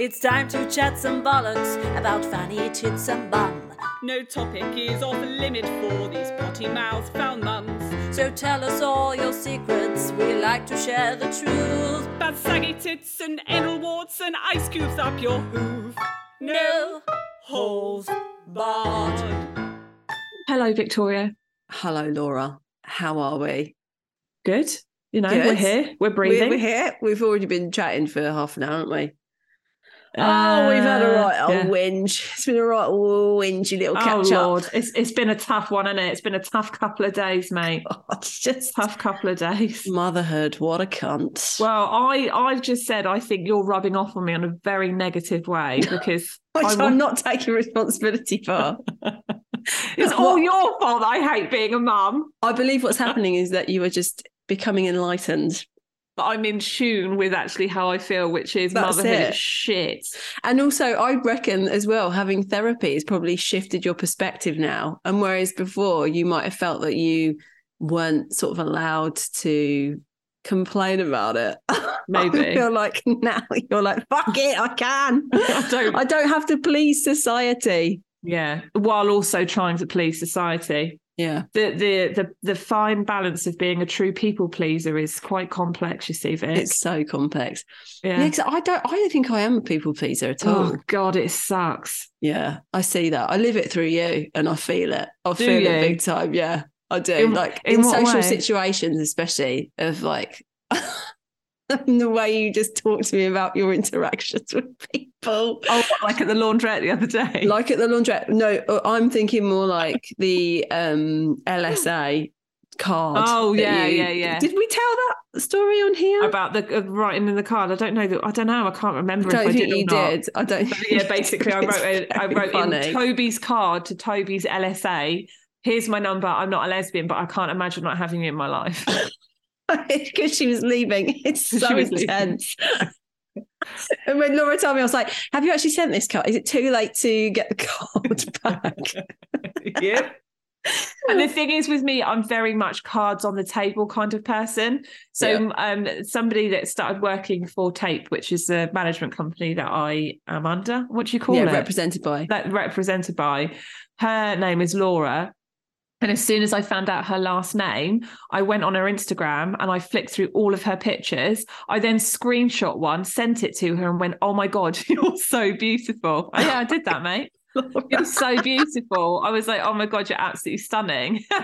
It's time to chat some bollocks about fanny tits and bum. No topic is off limit for these potty mouthed foul mums. So tell us all your secrets, we like to share the truth. Bad saggy tits and anal warts and ice cubes up your hoof. No holes barred. Hello, Victoria. Hello, Laura. How are we? Good. You know, Good. we're here. We're breathing. We're, we're here. We've already been chatting for half an hour, haven't we? Oh, we've had a Uh, right old yeah. whinge. It's been a right whingy little Oh catch up. Lord, it's it's been a tough one, isn't it? It's been a tough couple of days, mate. It's just Tough couple of days. motherhood. What a cunt. Well, I I've just said I think you're rubbing off on me in a very negative way because Which I I'm not taking responsibility for. it's all your fault. I hate being a mum. I believe what's happening is that you are just becoming enlightened. But I'm in tune with actually how I feel, which is That's motherhood it. is shit. And also, I reckon as well, having therapy has probably shifted your perspective now. And whereas before you might have felt that you weren't sort of allowed to complain about it. Maybe. I feel like now you're like, fuck it, I can. I don't. I don't have to please society. Yeah, while also trying to please society. Yeah. the the the the fine balance of being a true people pleaser is quite complex. You see, Vic. It's so complex. yeah. Yeah, I don't I don't think I am a people pleaser at oh, all. oh God, it sucks. Yeah, I see that. I live it through you and I feel it. I Do feel you? it big time. Yeah, I do. In- like in in, social way? situations, especially of like the way you just talk to me about your interactions with people. Oh, like at the laundrette the other day. Like at the laundrette. No, uh, I'm thinking more like the um LSA card. Oh, yeah, you- yeah, yeah. Did we tell that story on here? about the uh, writing in the card. I don't know that. I don't know. I can't remember I don't if I think did or you did. I don't. But yeah, basically, I wrote. A, I wrote funny. in Toby's card to Toby's LSA. Here's my number. I'm not a lesbian, but I can't imagine not having you in my life. because she was leaving. It's so intense. and when Laura told me, I was like, "Have you actually sent this card? Is it too late to get the card back?" yeah. And the thing is with me, I'm very much cards on the table kind of person. So um somebody that started working for Tape, which is the management company that I am under. What do you call yeah, it? represented by. that represented by. Her name is Laura. And as soon as I found out her last name, I went on her Instagram and I flicked through all of her pictures. I then screenshot one, sent it to her, and went, Oh my God, you're so beautiful. Oh, yeah, I did that, mate. You're so beautiful. I was like, Oh my God, you're absolutely stunning.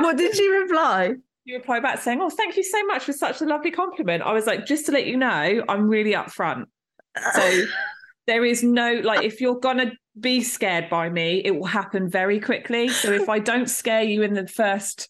What did she reply? you reply back saying, Oh, thank you so much for such a lovely compliment. I was like, Just to let you know, I'm really upfront. So there is no like if you're gonna be scared by me, it will happen very quickly. So if I don't scare you in the first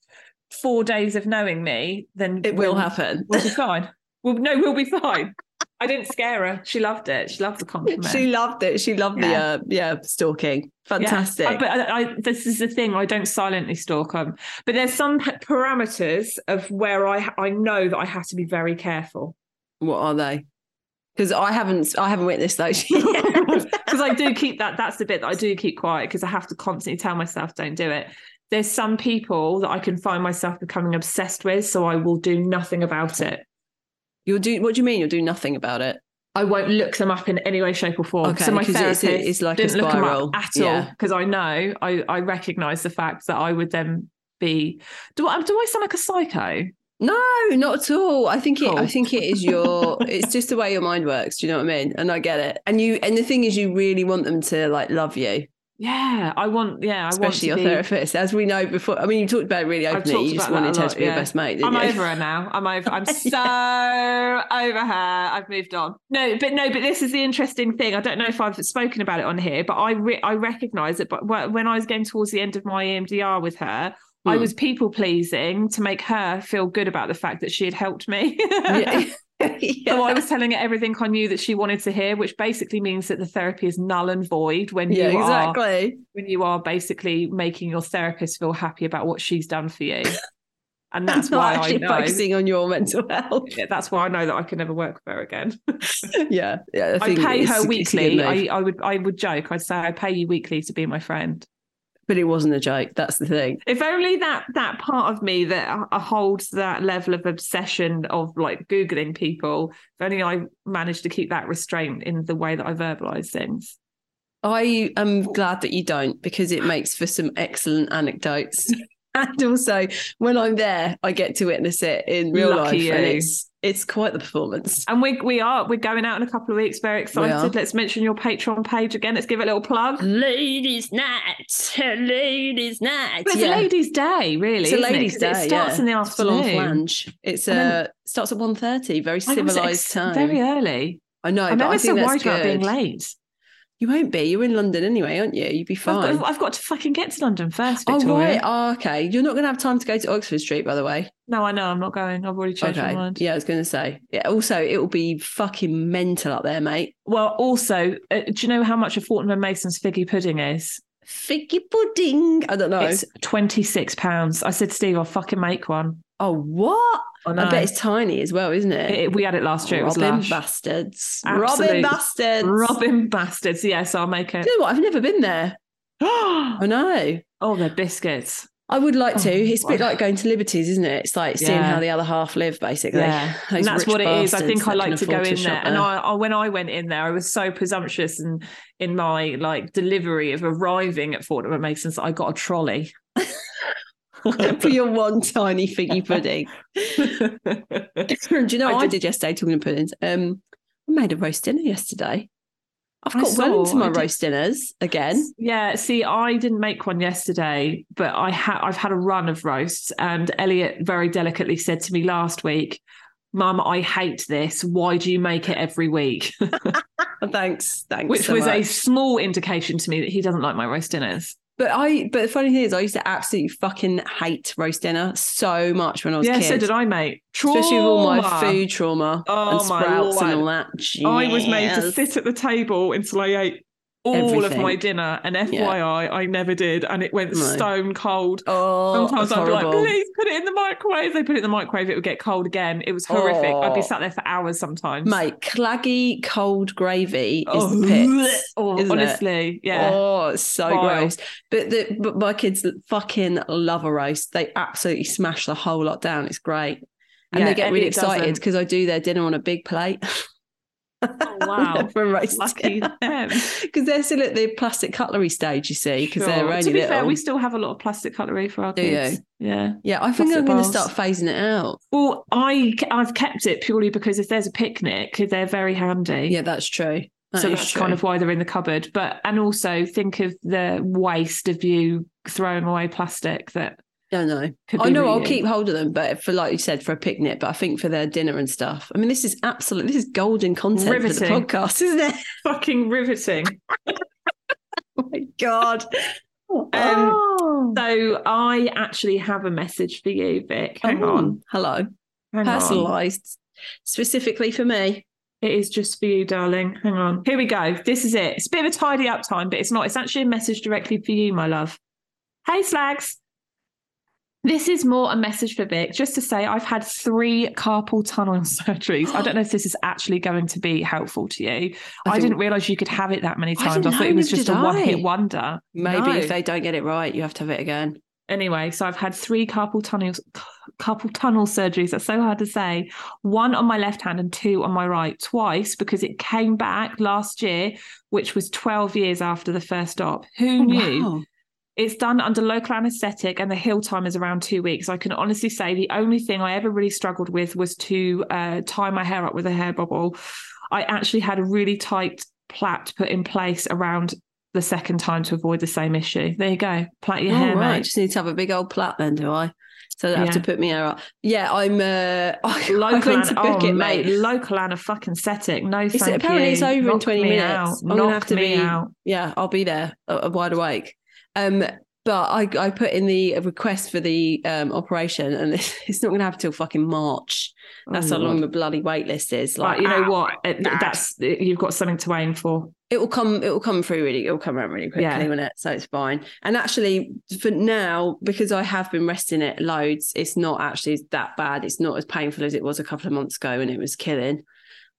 four days of knowing me, then It will we'll- happen. We'll be fine. Well, no, we'll be fine. I didn't scare her. She loved it. She loved the compliment. She loved it. She loved Yeah. the uh, yeah stalking. Yeah. Fantastic. Uh, But I, I, this is the thing. I don't silently stalk them. But there's some parameters of where I I know that I have to be very careful. what are they? Because I haven't I haven't witnessed those. because I do keep that. That's the bit that I do keep quiet because I have to constantly tell myself don't do it. There's some people that I can find myself becoming obsessed with, so I will do nothing about it. You'll do. What do you mean? You'll do nothing about it? I won't look them up in any way, shape, or form. Okay, so my 'cause it's- therapist it's like didn't look them up at all because I know I I recognise the fact that I would then be. Do I do I sound like a psycho? No, not at all. I think it. I think it is your. it's just the way your mind works. Do you know what I mean? And I get it. And you. And the thing is, you really want them to like love you, Yeah, I want. Yeah, I especially your want to be, your therapist, as we know before. I mean, you talked about it really openly. You just wanted her to be your best mate. I'm you? over her now. I'm over. I'm so over her. I've moved on. No, but no, but this is the interesting thing. I don't know if I've spoken about it on here, but I re- I recognise it. But when I was getting towards the end of my EMDR with her, I Hmm. was people pleasing to make her feel good about the fact that she had helped me. Yeah. So I was telling her everything I knew that she wanted to hear, which basically means that the therapy is null and void when yeah, you are when you are basically making your therapist feel happy about what she's done for you. And that's why I know. focusing on your mental health. Yeah, that's why I know that I can never work with her again. yeah, yeah. I think pay her it's a good weekly. I, I would I would joke. I'd say I pay you weekly to be my friend. But it wasn't a joke. That's the thing. If only that that part of me that uh, holds that level of obsession of like googling people. If only I managed to keep that restraint in the way that I verbalize things. I am glad that you don't because it makes for some excellent anecdotes. and also, when I'm there, I get to witness it in real Lucky life, and it's it's quite the performance. And we we are we're going out in a couple of weeks. Very are. excited. Let's mention your Patreon page again. Let's give it a little plug. Ladies' night, ladies' night. It's a ladies' day, really. It's a isn't it? day. It starts yeah. in the It's full on afternoon. flange. It's And then- uh starts at 1.30, very civilized time. Very early. I know, I'm but I ever so think that's worried about being late. You won't be. You're in London anyway, aren't you? You'd be I've fine. got, I've got to fucking get to London first, Oh right. Oh, okay. You're not going to have time to go to Oxford Street, by the way. No, I know. I'm not going. I've already changed okay. my mind. Yeah, I was going to say. Yeah. Also, it will be fucking mental up there, mate. Well, also, uh, do you know how much a Fortnum and Mason's figgy pudding is? Figgy pudding. I don't know. It's twenty six pounds. I said, Steve, I'll fucking make one. oh, what? I know. I bet it's tiny as well, isn't it? It- we had it last year. It was Robin bastards. Absolute Robin bastards. Robin bastards. Yes, I'll make it. You know what? I've never been there. oh, I know. Oh, they're biscuits. I would like to. Oh, it's a bit wow. like going to Liberty's, isn't it? It's like seeing Yeah. how the other half live, basically. Yeah, and that's what it is. I think I like to go in shop there. And I, I, when I went in there, I was so presumptuous and in my like delivery of arriving at Fortnum and Mason's, I got a trolley. for your one tiny figgy pudding. Do you know I what I did- did yesterday talking of puddings? Um, I made a roast dinner yesterday. I've got well saw, into my roast dinners again. Yeah, see, I didn't make one yesterday, but I had I've had a run of roasts, and Elliot very delicately said to me last week, "Mum, I hate this. Why do you make it every week?" Thanks, thanks. Which so was a small indication to me that he doesn't like my roast dinners. But I. But the funny thing is, I used to absolutely fucking hate roast dinner so much when I was Yeah, a kid. so did I, mate. Trauma. Especially with all my food trauma Oh, and sprouts and all that. I was made to sit at the table until I ate all of my dinner. And FYI, I never did. And it went No. stone cold. Oh, Sometimes I'd be like, please put it in the microwave. They put it in the microwave, it would get cold again. It was horrific. I'd be Oh. sat there for hours sometimes. Mate, claggy cold gravy is Oh, the pits. oh, isn't it? honestly, yeah. Oh, it's so gross. But the but my kids fucking love a roast. They absolutely smash the whole lot down. It's great. And Yeah, they get really excited because I do their dinner on a big plate. Oh, wow. For roast Lucky them. Because they're still at the plastic cutlery stage, you see, because they're Sure. only To be little. fair, we still have a lot of plastic cutlery for our Do kids. Yeah. yeah, I think plastic I'm going to start phasing it out. Well, I I've kept it purely because if there's a picnic, they're very handy. Yeah, that's true. That so that's true. kind of why they're in the cupboard. But and also think of the waste of you throwing away plastic that I know. I know I'll keep hold of them, but for like you said, for a picnic. But I think for their dinner and stuff. I mean, this is absolute. This is golden content for Riveting. the podcast, isn't it? fucking riveting. Oh my god. Um, oh. So I actually have a message for you, Vic. Hang Oh, on. Hello. Hang on. Personalized specifically for me. It is just for you, darling. Hang on. Here we go. This is it. It's a bit of a tidy up time, but it's not. It's actually a message directly for you, my love. Hey, Slags. This is more a message for Vic, just to say I've had three carpal tunnel surgeries. I don't know if this is actually going to be helpful to you. I, think- didn't realize you could have it that many times. I, didn't thought it was just a I. one hit wonder. Maybe No. if they don't get it right, you have to have it again. Anyway, so I've had three carpal tunnel carpal tunnel surgeries. That's so hard to say. One on my left hand and two on my right, twice because it came back last year, which was 12 years after the first op. Who oh, knew? Oh, Wow. It's done under local anaesthetic, and the heal time is around two weeks. I can honestly say the only thing I ever really struggled with was to uh, tie my hair up with a hair bubble. I actually had a really tight plait put in place around the second time to avoid the same issue. There you go. Plait your Oh, hair, right. mate. Just need to have a big old plait then, do I? So I have to put my hair up. Yeah, I'm. Uh, I, Local went an- to book oh, it, mate. Local ana fucking setic. No, It's, thank apparently you. it's over in 20 me minutes. Out. I'm gonna Knock have to me be. out. Yeah, I'll be there, uh, wide awake. Um, but I, I put in the request for the um, operation, and it's, it's not going to happen till fucking March. That's Oh, how long Lord. the bloody wait list is. Like, you know ah, what? It- That's you've got something to aim for. it will come. It will come through really. It will come around really quickly, Yeah. won't it? So it's fine. And actually, for now, because I have been resting it loads, it's not actually that bad. It's not as painful as it was a couple of months ago, and it was killing.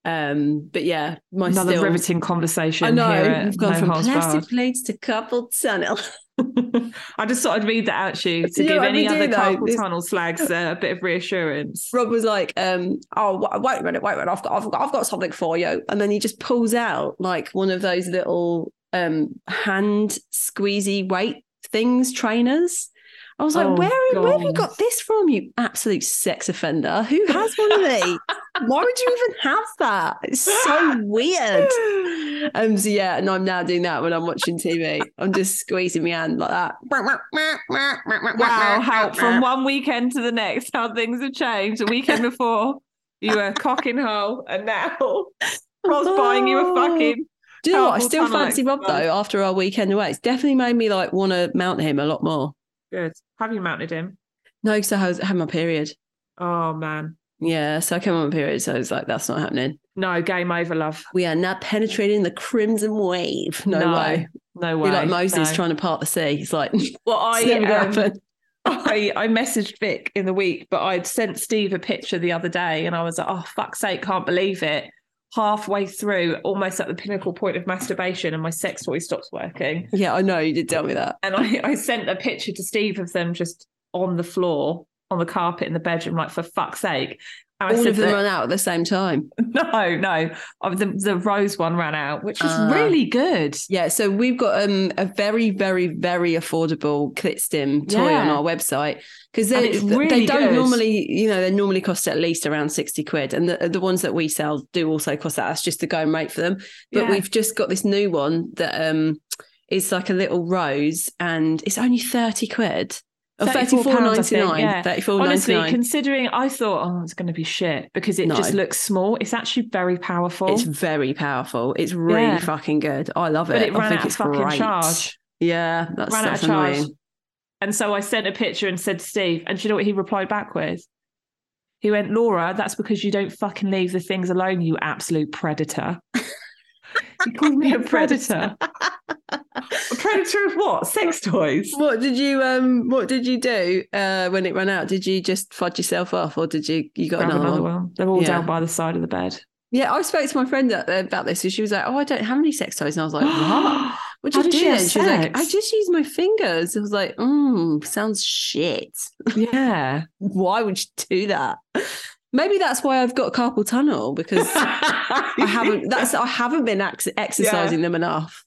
Um, but yeah, my Another still, riveting conversation. I know Here we've gone No from plastic plates to carpal tunnel. I just thought I'd read that out to you to You give any we do, other though? tunnel slags uh, a bit of reassurance. Rob was like, um, "Oh, wa- wait a minute, wait a minute, I've got, I've got, I've got something for you," and then he just pulls out like one of those little um hand squeezy weight things, trainers. I was like, Oh, "Where, where have you got this from, you absolute sex offender? Who has one of these? Why would you even have that? It's so weird." Um, so yeah, and I'm now doing that when I'm watching TV. I'm just squeezing my hand like that. Wow, how from one weekend to the next, how things have changed. The weekend before, you were cocking hole, and now Rob's buying you a fucking. Do you know what? I still fancy Rob though. After our weekend away, it's definitely made me like want to mount him a lot more. Good. Have you mounted him? No, because I had my period. Oh man, Yeah, so I came on my period, so I was like that's not happening. no game over, love. We are not penetrating the crimson wave. No, No, way. No way. like Moses no. trying to part the sea. He's like Well, I um, happen. I, I messaged Vic in the week, but I'd sent Steve a picture the other day and I was like, oh, fuck's sake, can't believe it. Halfway through, almost at the pinnacle point of masturbation, and my sex toy stops working. Yeah, I know you did tell me that. And I, I sent a picture to Steve of them just on the floor, on the carpet in the bedroom, like, for fuck's sake. I All of them that- run out at the same time. no, no. Oh, the, the rose one ran out, which was Ah. really good. Yeah, so we've got um, a very, very, very affordable clit stim toy on our website because they, it's they don't good. normally, you know, they normally cost at least around 60 quid. And the, the ones that we sell do also cost that. That's just the going rate for them. But Yeah. we've just got this new one that um is like a little rose and it's only 30 quid. Or 34 34 pounds, I think, 99 yeah. 34 Honestly, considering I thought, oh, it's going to be shit because it No. just looks small. It's actually very powerful. It's very powerful. It's really Yeah. fucking good. I love it. but it I ran think out of it's fucking great. charge. Yeah, that's, ran out that's of charge. annoying. And so I sent a picture and said to Steve, and do you know what he replied back with? He went, Laura, that's because you don't fucking leave the things alone, you absolute predator. he called me a predator. a predator of what? Sex toys. What did you um what did you do uh when it ran out? Did you just fudge yourself off or did you you got Grab another, another one? one. They're all Yeah. down by the side of the bed. Yeah, I spoke to my friend about this and she was like, Oh, I don't have any sex toys. And I was like, What? What did did you she do? have she was like, I just use my fingers. I was like, mm, sounds shit. yeah. Why would you do that? Maybe that's why I've got carpal tunnel because I haven't that's I haven't been ex- exercising them enough.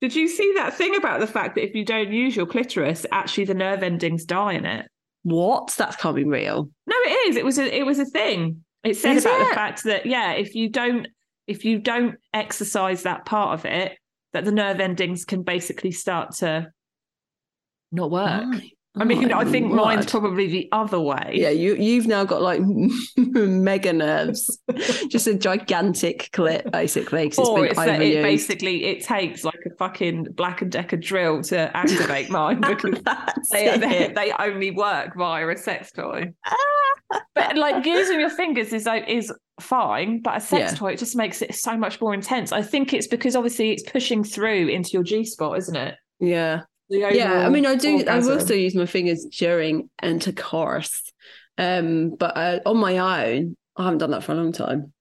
Did you see that thing about the fact that if you don't use your clitoris, actually the nerve endings die in it? What? That can't be real. No, it is. It was a it was a thing. It said Is about it? the fact that yeah, if you don't if you don't exercise that part of it, that the nerve endings can basically start to not work. Right. I mean, Oh, I think mine's probably the other way. Yeah, you you've now got like mega nerves, just a gigantic clit basically. or it's it's that it basically it takes like a fucking black and decker drill to activate mine because That's they, they, they only work via a sex toy. but like using your fingers is like is fine, but a sex Yeah. toy it just makes it so much more intense. I think it's because obviously it's pushing through into your G spot, isn't it? yeah, yeah. I mean, I do. I will still use my fingers during intercourse, um, but uh, on my own, I haven't done that for a long time.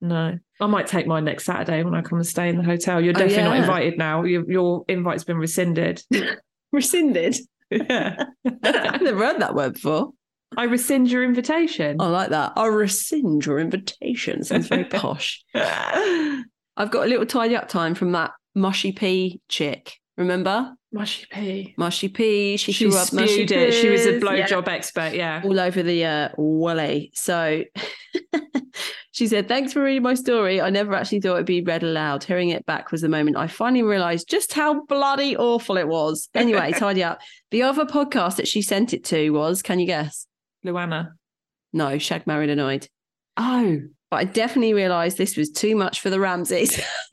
No, I might take mine next Saturday when I come and stay in the hotel. You're Oh, definitely not invited now. Your, your invite's been rescinded. Rescinded. yeah. I've never heard that word before. I rescind your invitation. I like that. I rescind your invitation. Sounds very posh. I've got a little tidy up time from that mushy pea chick Remember? Mushy P. Mushy P. She, She threw up mushy spewed it. She was a piss. Yeah. expert. Yeah. all over the uh, Wally. So she said, Thanks for reading my story. I never actually thought it'd be read aloud. Hearing it back was the moment I finally realized just how bloody awful it was. Anyway, tidy up. The other podcast that she sent it to was, can you guess? Luana. No, Shag Married Annoyed. Oh. But I definitely realized this was too much for the Ramseys.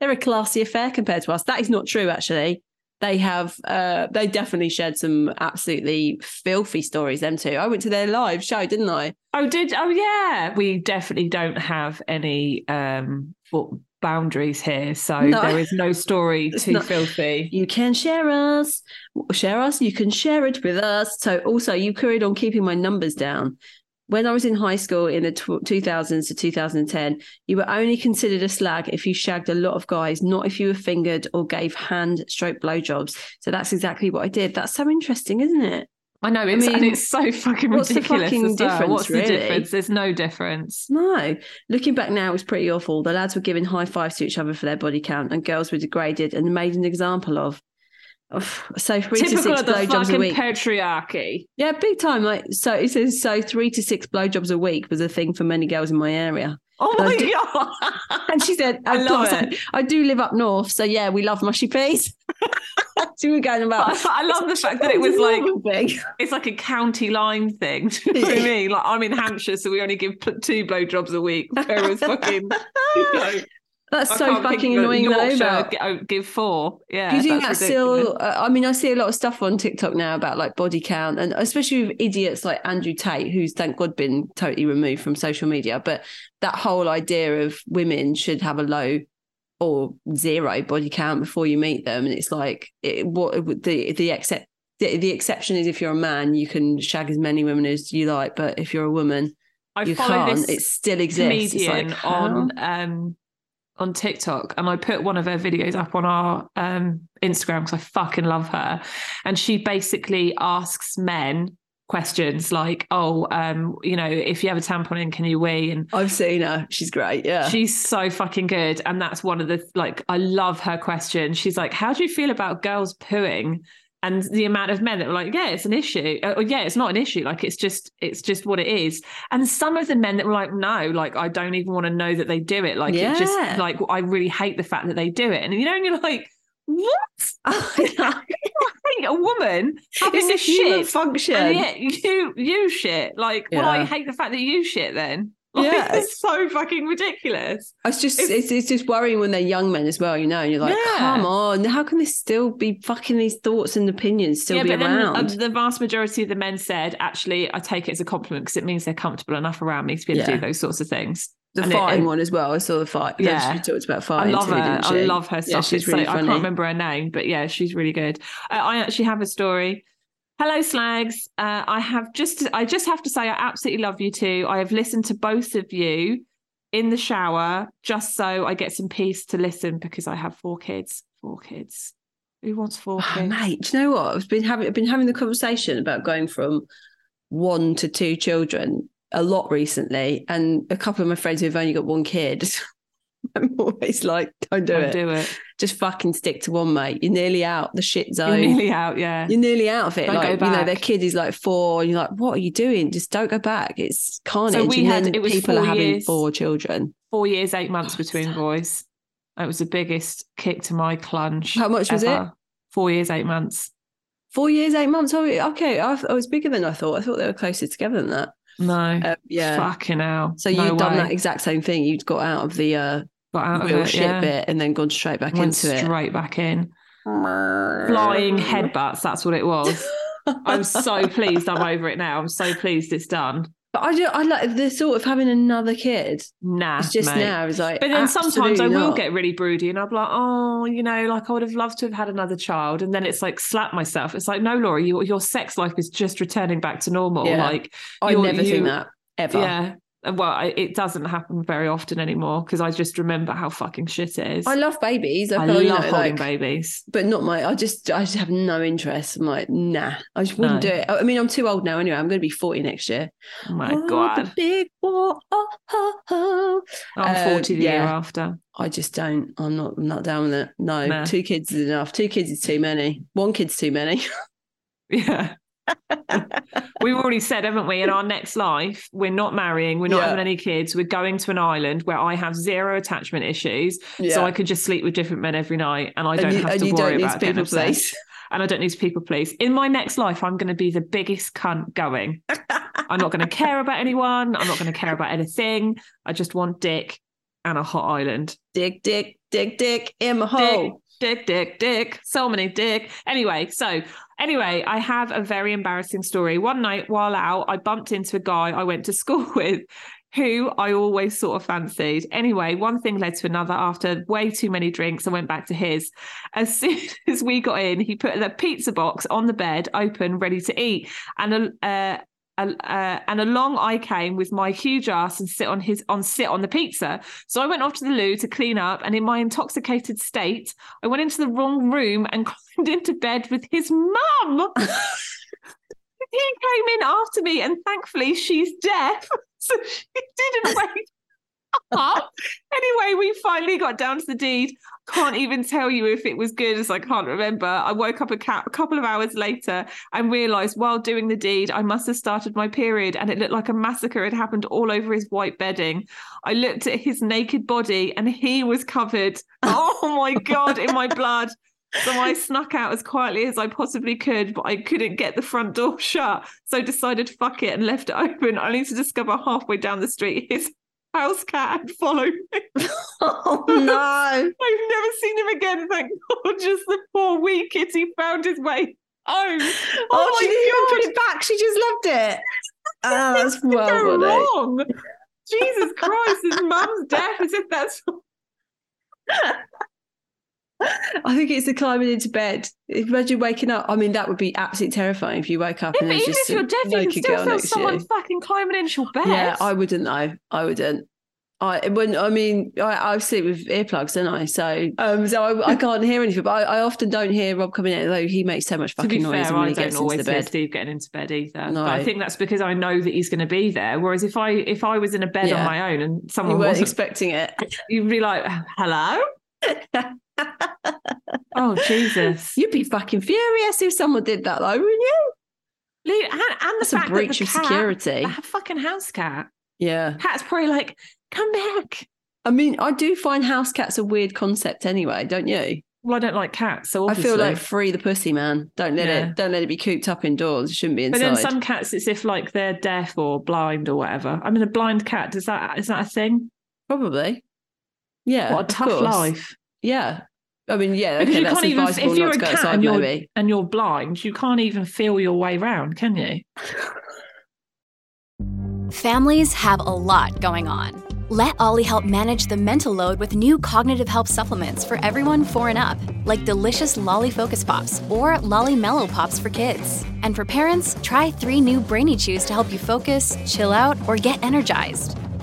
they're a classy affair compared to us. That is not true, actually. They have, uh, they definitely shared some absolutely filthy stories, them too. I went to their live show, didn't I? Oh, did oh yeah. We definitely don't have any um bo- boundaries here, so No. there is no story too not- filthy. You can share us, share us. You can share it with us. So, also, you carried on keeping my numbers down. When I was in high school in the tw- 2000s to 2010, you were only considered a slag if you shagged a lot of guys, not if you were fingered or gave hand stroke blowjobs. So that's exactly what I did. That's so interesting, isn't it? I know it's and mean, it's so fucking what's the ridiculous. fucking as well. difference, What's really? the difference? There's no difference. No. Looking back now, it was pretty awful. The lads were giving high fives to each other for their body count, and girls were degraded and made an example of. So three to Typical six of the blowjobs a fucking week. patriarchy. Yeah, big time. Like so, it says so. Three to six blowjobs a week was a thing for many girls in my area. Oh I my do- god! And she said, I "Of love it. I, I do live up north, so yeah, we love mushy peas." so we were going about. I, I love the fact that it was like it's like a county line thing. Do you know what I mean? Like I'm in Hampshire, so we only give two blowjobs a week. Whereas fucking, you know, That's I so fucking annoying though. Yorkshire About, give four. Yeah, do you think that's that's still? Uh, I mean, I see a lot of stuff on TikTok now about like body count, and especially with idiots like Andrew Tate, who's thank God been totally removed from social media. But that whole idea of women should have a low or zero body count before you meet them, and it's like it, what the the except the, the exception is if you're a man, you can shag as many women as you like, but if you're a woman, I you follow can't. this It still exists. Comedian like, on um on TikTok, and I put one of her videos up on our um Instagram because I fucking love her, and she basically asks men questions like, "Oh, um, you know, if you have a tampon in, can you wee?" and I've seen her. She's great. Yeah. She's so fucking good. And that's one of the like I love her question. She's like, How do you feel about girls pooing? And the amount of men that were like, Yeah, it's an issue. Uh, Or yeah, it's not an issue. Like it's just it's just what it is. And some of the men that were like, No, like I don't even want to know that they do it. Like it just like I really hate the fact that they do it. And you know, and you're like, What? I hate a woman having it's a a human shit. function. And yet you you shit. Like, well, I hate the fact that you shit then. Like, Yeah. it's so fucking ridiculous. It's just It's- it's, it's just worrying when they're young men as well, you know. And you're like, Yeah. come on, how can this still be fucking these thoughts and opinions still be but then uh, around? the vast majority of the men said, actually, I take it as a compliment because it means they're comfortable enough around me to be able to do those sorts of things. the and it- fighting one as well. I saw the fight. Yeah. she talked about fighting. I fighting. love too, her. I love her stuff. Yeah, she's It's really so- I can't remember her name, but yeah, she's really good. Uh, I actually have a story. Hello, slags. Uh, I have just. I just have to say, I absolutely love you too. I have listened to both of you in the shower just so I get some peace to listen because I have four kids. Four kids. Who wants four Oh, kids? mate, do you know what? I've been having I've been having the conversation about going from one to two children a lot recently, and a couple of my friends who've only got one kid. I'm always like, don't do Don't it. do it. Just fucking stick to one, mate. You're nearly out the shit zone. You're nearly out. Yeah. You're nearly out of it. Don't like, you know, their kid is like four, and you're like, what are you doing? Just don't go back. It's carnage. we and had- it was people are having years. four children. four years, eight months between so- boys. It was the biggest kick to my clunge. How much was it? Four years, eight months. Four years, eight months. Oh, okay. I, I was bigger than I thought. I thought they were closer together than that. No. Uh, yeah. Fucking hell. So No you've done way. that exact same thing. You'd got out of the uh, Got out of it, shit yeah. bit and then gone straight back into it. Went into straight back in. Flying headbutts. That's what it was. I'm so pleased I'm over it now. I'm so pleased it's done. But I do. I like the thought of having another kid. Nah. It's just mate. now. It's like. But then sometimes I will not. get really broody and I'll be like, oh, you know, like I would have loved to have had another child. And then it's like slap myself. It's like, no, Laura, your your sex life is just returning back to normal. Yeah. Like I never you- think that ever. Yeah. Well, I, it doesn't happen very often anymore because I just remember how fucking shit it is. I love babies. I, I love know, holding like- babies. but not my. I just, I just have no interest. I'm like, nah, I just wouldn't No. do it. I mean, I'm too old now anyway. I'm going to be 40 next year. Oh my Oh, the god, big war. Oh, oh, oh. I'm uh, 40 the year after. I just don't. I'm not. I'm not down with it. No, No. two kids is enough. Two kids is too many. One kid's too many. Yeah. We've already said, haven't we, in our next life, we're not marrying, we're not Yeah. having any kids, we're going to an island where I have zero attachment issues. Yeah. So I could just sleep with different men every night and I don't and you, have to worry about getting people obsessed. please. And I don't need to people please. In my next life, I'm going to be the biggest cunt going. I'm not going to care about anyone. I'm not going to care about anything. I just want dick and a hot island. Dick, dick, dick, dick in my hole. Dick, dick, dick. So many dick. Anyway, so anyway, I have a very embarrassing story. One night while out, I bumped into a guy I went to school with who I always sort of fancied. Anyway, one thing led to another. After way too many drinks, I went back to his. As soon as we got in, he put the pizza box on the bed, open, ready to eat. And a, uh, uh, and along I came with my huge ass and sit on his on sit on the pizza. So I went off to the loo to clean up, and in my intoxicated state, I went into the wrong room and climbed into bed with his mum. he came in after me, and thankfully she's deaf, so she didn't wake. Anyway, we finally got down to the deed. Can't even tell you if it was good, as I can't remember. I woke up a, ca- a couple of hours later and realised while doing the deed, I must have started my period, and it looked like a massacre had happened all over his white bedding. I looked at his naked body, and he was covered. Oh my god, in my blood. So I snuck out as quietly as I possibly could, but I couldn't get the front door shut. So I decided fuck it and left it open, only to discover halfway down the street his house cat had followed me. Oh no. I've never seen him again, thank God. Just the poor wee kitty found his way home. Oh, Oh, she didn't even put it back. She just loved it. Oh, that's well wrong? Jesus Christ, his mum's deaf as if that's I think it's the climbing into bed. Imagine waking up. I mean, that would be absolutely terrifying if you woke up Yeah, and but even just if you're deaf, you can still feel someone you. fucking climbing into your bed. Yeah, I wouldn't know. I wouldn't. I when I mean I, I sleep with earplugs, don't I? So um, so I, I can't hear anything. But I, I often don't hear Rob coming in, though he makes so much to fucking be noise fair, when I he don't gets always the hear. Steve getting into bed either. No. But I think that's because I know that he's going to be there. Whereas if I if I was in a bed Yeah. on my own and someone wasn't, expecting it. you'd be like, "Hello." oh Jesus! You'd be fucking furious if someone did that, though, wouldn't you? And, and the That's a breach that of cat, security. the fucking house cat, Yeah. cat's probably like, "Come back." I mean, I do find house cats a weird concept anyway, don't you? Well, I don't like cats, so I feel like free the pussy, man. Don't let Yeah. it. Don't let it be cooped up indoors. It shouldn't be inside. But then some cats, it's if like they're deaf or blind or whatever. I mean, a blind cat does that is that a thing? Probably. Yeah. what a tough course. life. Yeah. I mean, yeah. Because okay, you can't even if you're a cat outside, and you're maybe. and you're blind, you can't even feel your way around, can you? Families have a lot going on. Let OLLY help manage the mental load with new cognitive help supplements for everyone four and up, like delicious Lolly Focus Pops or Lolly Mellow Pops for kids. And for parents, try three new Brainy Chews to help you focus, chill out, or get energized.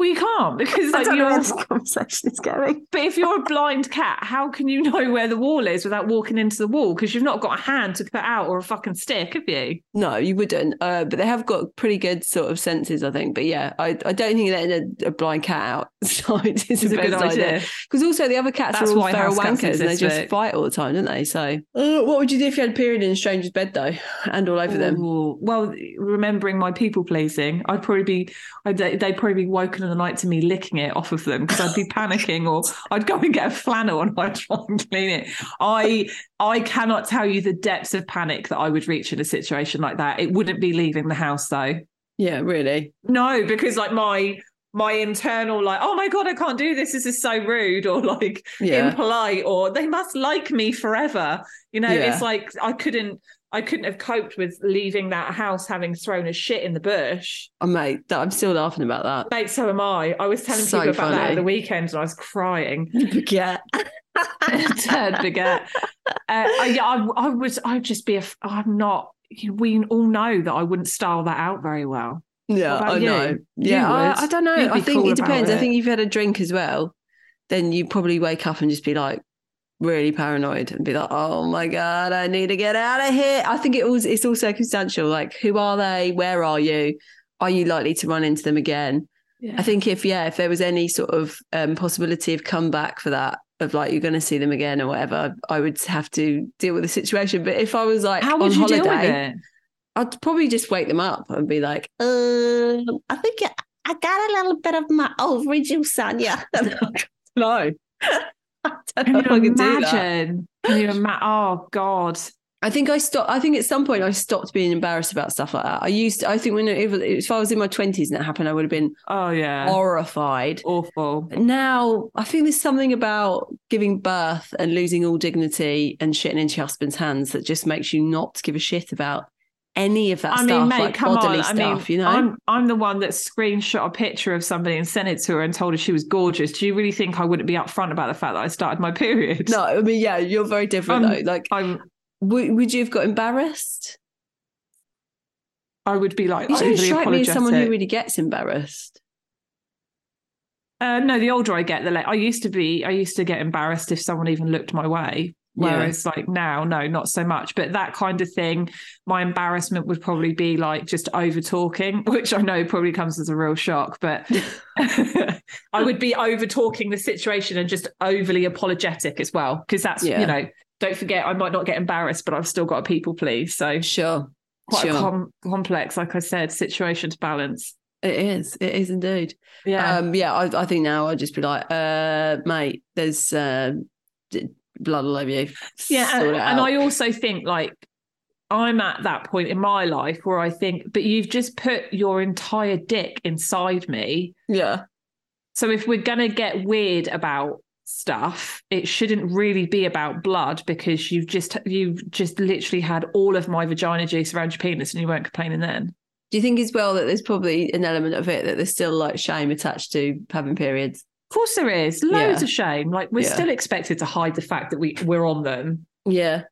Well, you can't because like, you're. conversation is going. But if you're a blind cat, how can you know where the wall is without walking into the wall? Because you've not got a hand to put out or a fucking stick, have you? No, you wouldn't. Uh, but they have got pretty good sort of senses, I think. But yeah, I, I don't think letting a, a blind cat outside is It's a good idea. idea. Because also the other cats That's are all why feral wankers and they just Vic. fight all the time, don't they? So, uh, what would you do if you had a period in a stranger's bed though, and all over them? Ooh, Well, remembering my people pleasing, I'd probably be, I'd, they'd probably be woken in the night to me licking it off of them because I'd be panicking, or I'd go and get a flannel and I'd try and clean it. I, I cannot tell you the depths of panic that I would reach in a situation like that. It wouldn't be leaving the house though. Yeah, really. No, because like my my internal like, oh my god, I can't do this. This is so rude, or like Yeah. impolite, or they must like me forever. You know, Yeah. it's like I couldn't. I couldn't have coped with leaving that house having thrown a shit in the bush. Oh, mate, that, I'm still laughing about that. Mate, so am I. I was telling So people about that at the weekend and I was crying. Yeah. Turd baguette. Uh, I, yeah, I, I was. I'd just be. A, I'm not. We all know that I wouldn't style that out very well. Yeah, I you? know. Yeah, I. I don't know. I think cool it depends. I think if you've had a drink as well, then you probably wake up and just be like really paranoid and be like, "Oh my god, I need to get out of here." I think it was. It's all circumstantial. Like, who are they? Where are you? Are you likely to run into them again? I think if yeah, if there was any sort of um, possibility of comeback for that, of like you're going to see them again or whatever, I would have to deal with the situation. But if I was like How on you holiday, deal with it? I'd probably just wake them up and be like, um, I think I- got a little bit of my overdue, Sonia. no. I don't Can know if I you can do that. imagine? Can you imagine? Oh God. I think I stopped. I think at some point I stopped being embarrassed about stuff like that. I used. I think when it, if, if I was in my twenties and that happened, I would have been Oh yeah. horrified. Awful. Now I think there's something about giving birth and losing all dignity and shitting into your husband's hands that just makes you not give a shit about any of that I stuff, mean, mate, like come bodily on. I mean, you know? I'm I'm the one that screenshot a picture of somebody and sent it to her and told her she was gorgeous. Do you really think I wouldn't be upfront about the fact that I started my period? No, I mean, yeah, you're very different though. Like, I'm. would, would you have got embarrassed? I would be like You don't strike me as someone who really gets embarrassed. Uh, no, the older I get, the less I used to be. I used to get embarrassed if someone even looked my way. Yeah. Whereas, like now, no, not so much. But that kind of thing, my embarrassment would probably be like just over talking, which I know probably comes as a real shock. But I would be over talking the situation and just overly apologetic as well, because that's Yeah. you know. Don't forget, I might not get embarrassed, but I've still got a people please. So Sure, quite sure. a com- complex, like I said, situation to balance. it is. It is indeed. Yeah. Um, yeah, I, I think now I'd just be like, uh, mate, there's uh, d- blood all over you. yeah and, and i also think like i'm at that point in my life where i think but you've just put your entire dick inside me yeah, so if we're going to get weird about stuff it shouldn't really be about blood because you've just you've just literally had all of my vagina juice around your penis and you weren't complaining then Do you think as well that there's probably an element of it that there's still like shame attached to having periods? Of course there is loads Yeah. of shame like we're Yeah. still expected to hide the fact that we we're on them Yeah.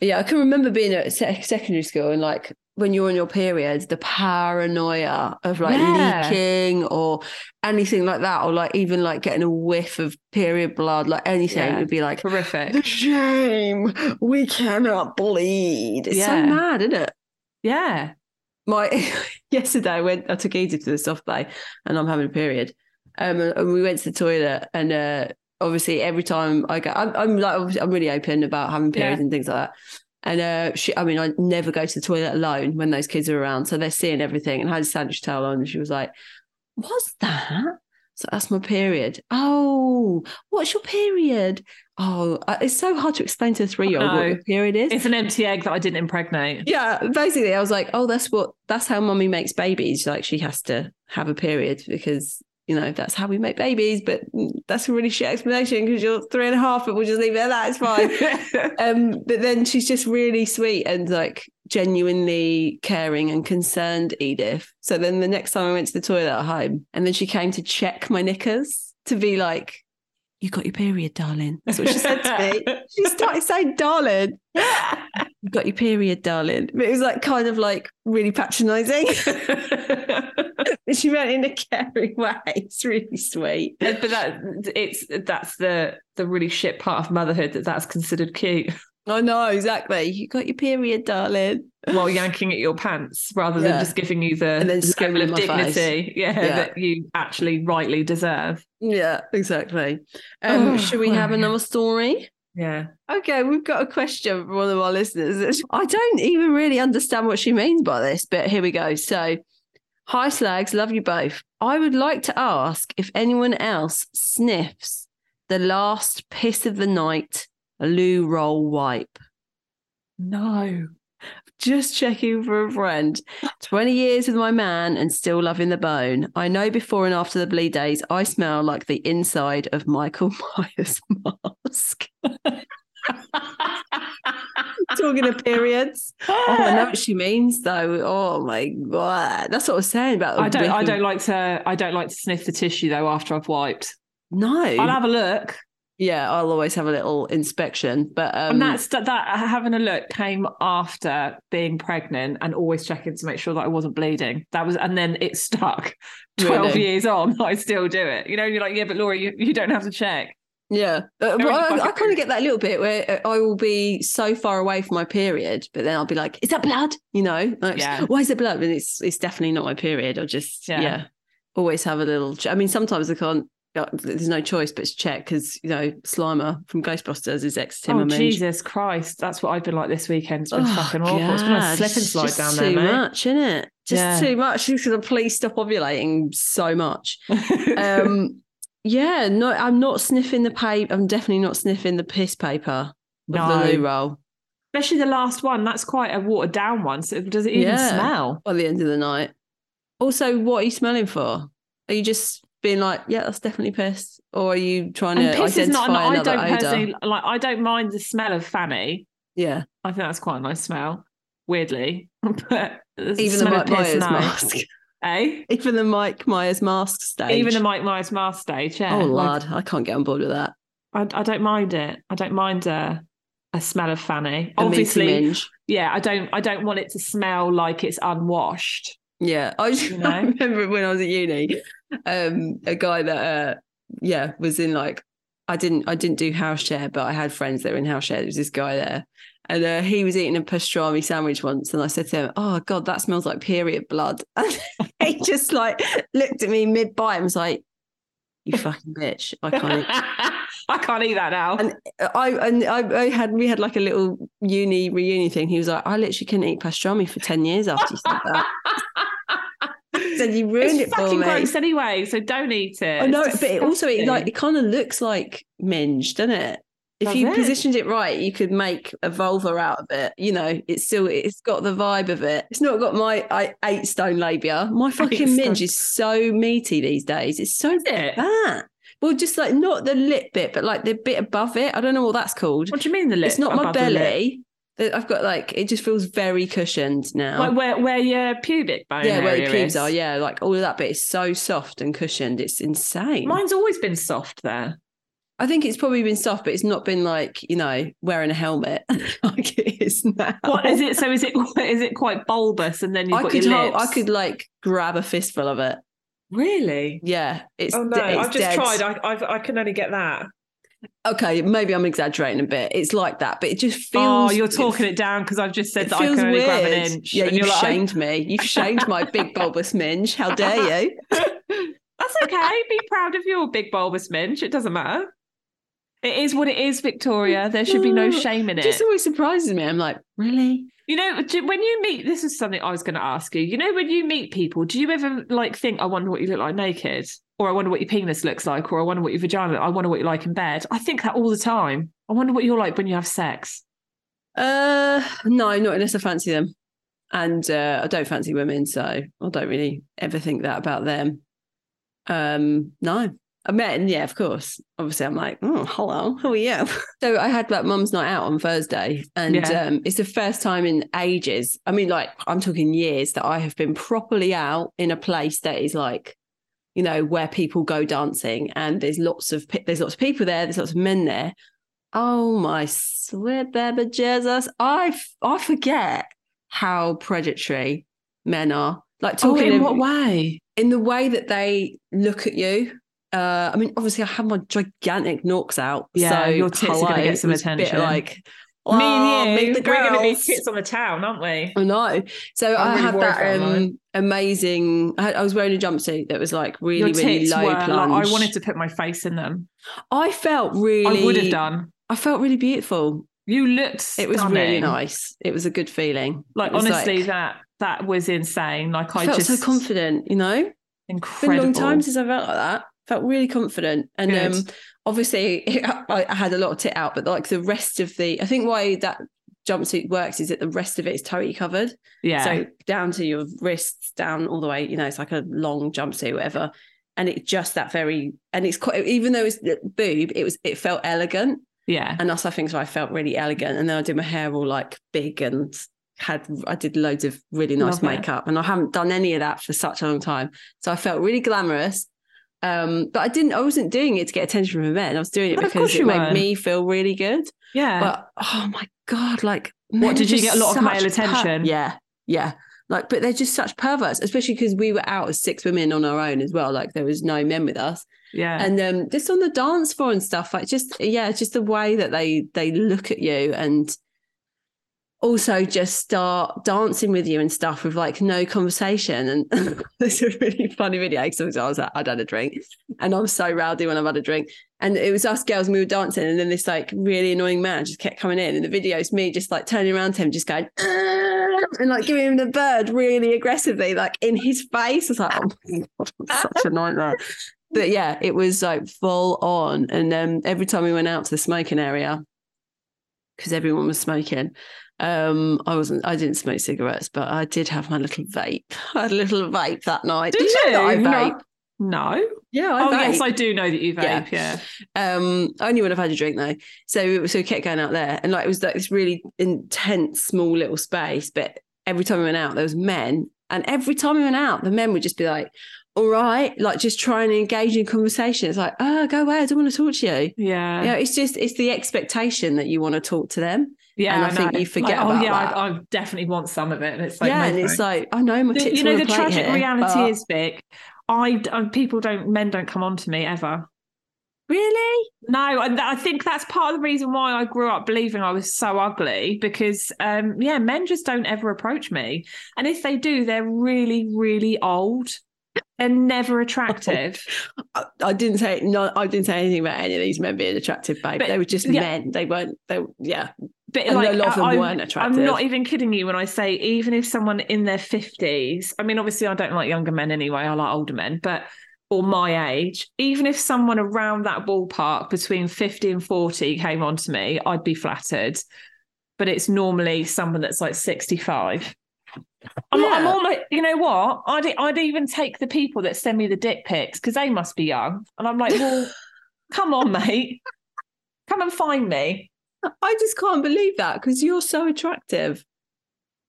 Yeah. I can remember being at se- secondary school and like when you're on your periods, the paranoia of like Yeah. leaking or anything like that, or like even like getting a whiff of period blood, like anything Yeah. would be like, horrific the shame, we cannot bleed. It's so Yeah. mad, isn't it? yeah My yesterday, I went, I took Edith to the soft play and I'm having a period. Um, and we went to the toilet and uh, obviously every time I go, I'm, I'm like, obviously I'm really open about having periods Yeah. and things like that. And uh, she, I mean, I never go to the toilet alone when those kids are around, so they're seeing everything. And I had a sandwich towel on, and she was like, "What's that?" So that's my period. Oh, what's your period? Oh, it's so hard to explain to a three-year-old what your period is. it's an empty egg that i didn't impregnate Yeah, basically, I was like, oh, that's what that's how mummy makes babies. Like she has to have a period because you know that's how we make babies. But that's a really shit explanation because you're three and a half, but we'll just leave it at that. It's fine. um, but then she's just really sweet and like genuinely caring and concerned, Edith. So then the next time I went to the toilet at home, and then she came to check my knickers to be like. You got your period, darling. That's what she said to me. She started saying, darling you got your period, darling. But it was like kind of like really patronizing. she meant in a caring way. It's really sweet. But that it's that's the the really shit part of motherhood that that's considered cute I know, exactly. You got your period, darling. while yanking at your pants rather Yeah. than just giving you the And then level of dignity yeah, Yeah. that you actually rightly deserve Yeah, exactly. Um, Oh, should we have well, another story? yeah Okay, we've got a question from one of our listeners. I don't even really understand what she means by this, but here we go. So, hi, slags, love you both. I would like to ask if anyone else sniffs the last piss of the night loo roll wipe. no Just checking for a friend. 20 years with my man and still loving the bone. I know before and after the bleed days, I smell like the inside of Michael Myers' mask. Talking of periods. Oh, I know what she means though. Oh my god, that's what I was saying about. I don't. I don't like to. I don't like to sniff the tissue though after I've wiped. No, I'll have a look, yeah, I'll always have a little inspection, but um, and that's that. that having a look came after being pregnant and always checking to make sure that I wasn't bleeding. That was, and then it stuck. Twelve Really? years on, I still do it. You know, you're like, yeah, but Laura, you, you don't have to check. Yeah, uh, well, I, I kind of get that little bit where uh, I will be so far away from my period, but then I'll be like, "Is that blood?" You know, like, Yeah. why is it blood? And it's it's definitely not my period. I'll just Yeah. yeah, always have a little. I mean, sometimes I can't. There's no choice but to check because you know Slimer from Ghostbusters is ex Tim oh Jesus Christ, that's what I've been like this weekend. It's been Oh, fucking awful. It's been a slip and slide just down too there, mate. much, isn't it? Just Yeah. too much. Because please stop ovulating so much. um yeah no i'm not sniffing the paper i'm definitely not sniffing the piss paper of No. the loo roll Especially the last one. That's quite a watered down one. So does it even Yeah. smell? by the end of the night also what are you smelling for are you just being like yeah that's definitely piss or are you trying And to piss is identify not. I another don't odor personally like. I don't mind the smell of fanny. yeah I think that's quite a nice smell. Weirdly, but even the smell mike myers no. mask eh? even the mike myers mask stage Even the Mike Myers mask stage. Yeah. oh Like, lad i can't get on board with that I, I don't mind it. I don't mind a, a smell of fanny. A Obviously, yeah. I don't. I don't want it to smell like it's unwashed. Yeah, I, just, You know? I remember when I was at uni, um, a guy that, uh, yeah, was in like, I didn't, I didn't do house share, but I had friends that were in house share. There was this guy there, and uh, he was eating a pastrami sandwich once, and I said to him, "Oh God, that smells like period blood." And he just like looked at me mid bite and was like, "You fucking bitch, I can't." Eat. I can't eat that now. And I and I, I had we had like a little uni reunion thing. He was like, "I literally couldn't eat pastrami for ten years after you said that." Said you ruined it's it for fucking me. gross anyway, so don't eat it. I know, but it also it like it kind of looks like minge, doesn't it? If Does you it? positioned it right, you could make a vulva out of it. You know, it's still it's got the vibe of it. It's not got my I, eight stone labia. My fucking minge is so meaty these days. It's so it? fat. Well, just like not the lip bit, but like the bit above it. I don't know what that's called. What do you mean the lip? it's not my above the lip? belly. That I've got like it just feels very cushioned now. Like where where your pubic bone yeah, where the area pubes is. are. Yeah, like all of that bit is so soft and cushioned. It's insane. Mine's always been soft there. I think it's probably been soft, but it's not been like you know wearing a helmet like it is now. What is it? So is it is it quite bulbous and then you've I got could your hold, lips? I could like grab a fistful of it. really. Yeah, it's Oh no, it's I've just dead. tried. I I've, I can only get that. Okay, maybe I'm exaggerating a bit. It's like that, but it just oh, feels. oh, you're talking it down because I've just said that I can only weird. grab an inch. Yeah, you've like, oh. shamed me. You've shamed my big bulbous minge. How dare you? That's okay. Be proud of your big bulbous minge. It doesn't matter. It is what it is, Victoria. There should be no shame in It it. just always surprises me. I'm like, really? You know, when you meet, this is something I was going to ask you. You know, when you meet people, do you ever like think, I wonder what you look like naked? Or I wonder what your penis looks like? Or I wonder what your vagina, I wonder what you're like in bed. I think that all the time. I wonder what you're like when you have sex. Uh, no, not unless I fancy them, and uh, I don't fancy women, so I don't really ever think that about them. Um, no, Uh, men, yeah, of course. Obviously, I'm like, oh, hello, who are you? so I had like mum's night out on Thursday, and Yeah. um, it's the first time in ages. I mean, like, I'm talking years that I have been properly out in a place that is like, you know, where people go dancing, and there's lots of there's lots of people there, there's lots of men there. Oh my sweet baby Jesus. I I forget how predatory men are. Like Oh, talking in of- what way? in the way that they look at you. Uh, I mean, obviously, I have my gigantic norks out. Yeah, so your tits are gonna get some attention. like Me "Oh, and you, meet the we're going to be girls." tits on the town, aren't we? I know. So I'm I really had that um, amazing. I, had- I was wearing a jumpsuit that was like really, really low were, like, plunge. I wanted to put my face in them. I felt really. I would have done. I felt really beautiful. You looked Stunning. It was really nice. It was a good feeling. Like honestly, like- that that was insane. Like I, I felt just so confident. You know, it's been incredible. a long time since I felt like that. Felt really confident, and Good. um, obviously I, I had a lot of tit out, but like the rest of the, I think why that jumpsuit works is that the rest of it is totally covered. yeah. So down to your wrists, down all the way. You know, it's like a long jumpsuit, whatever. And it just that very, and it's quite. Even though it's the boob, it was. It felt elegant. Yeah. And that's I think so I felt really elegant. And then I did my hair all like big and had I did loads of really nice Love it. makeup. And I haven't done any of that for such a long time. So I felt really glamorous. Um, but I didn't I wasn't doing it to get attention from the men. I was doing it because it made weren't. me feel really good. Yeah. But oh my god, like What, did you get a lot of male such per- attention? yeah, yeah. Like, but they're just such perverts, especially because we were out as six women on our own as well. Like there was no men with us, yeah. and um, just on the dance floor and stuff. Like just yeah, just the way that they they look at you and also just start dancing with you and stuff with like no conversation. And it's a really funny video because I was like, I'd had a drink and I'm so rowdy when I've had a drink. And it was us girls and we were dancing. And then this like really annoying man just kept coming in. And the video is me just like turning around to him, just going, and like giving him the bird really aggressively, like in his face. I was like, oh my God, such a nightmare. But yeah, it was like full on. And um, every time we went out to the smoking area, because everyone was smoking, um, I wasn't, I didn't smoke cigarettes, but I did have my little vape. I had a little vape that night. Did know that I you? vape? No. no. Yeah, I Oh, vape. yes, I do know that you vape. Yeah. Um, only when I've had a drink though. So so we kept going out there, and like it was like this really intense, small little space. But every time we went out, there was men, and every time we went out, the men would just be like, "All right," like just trying to engage in conversation. It's like, "Oh, go away! I don't want to talk to you." Yeah. Yeah, it's just it's the expectation that you want to talk to them. Yeah, And I think you forget Like, about oh, yeah. I, I definitely want some of it. And it's like, yeah, no and it's like I know my tits. The- you know, the tragic here, reality but- is, Vic, I, I people don't, men don't come on to me ever. really. No, and I think that's part of the reason why I grew up believing I was so ugly because, um, yeah, men just don't ever approach me, and if they do, they're really, really old. They're never attractive. I, I didn't say no. I didn't say anything about any of these men being attractive, babe. But- they were just yeah. men. They weren't. They yeah. But And like, a lot of them I, weren't I'm not even kidding you when I say even if someone in their fifties, I mean, obviously I don't like younger men anyway. I like older men, but or my age, even if someone around that ballpark between fifty and forty came on to me, I'd be flattered. But it's normally someone that's like sixty-five. I'm, I'm Yeah. almost, you know what? I'd I'd even take the people that send me the dick pics because they must be young, and I'm like, well, come on, mate, come and find me. I just can't believe that because you're so attractive.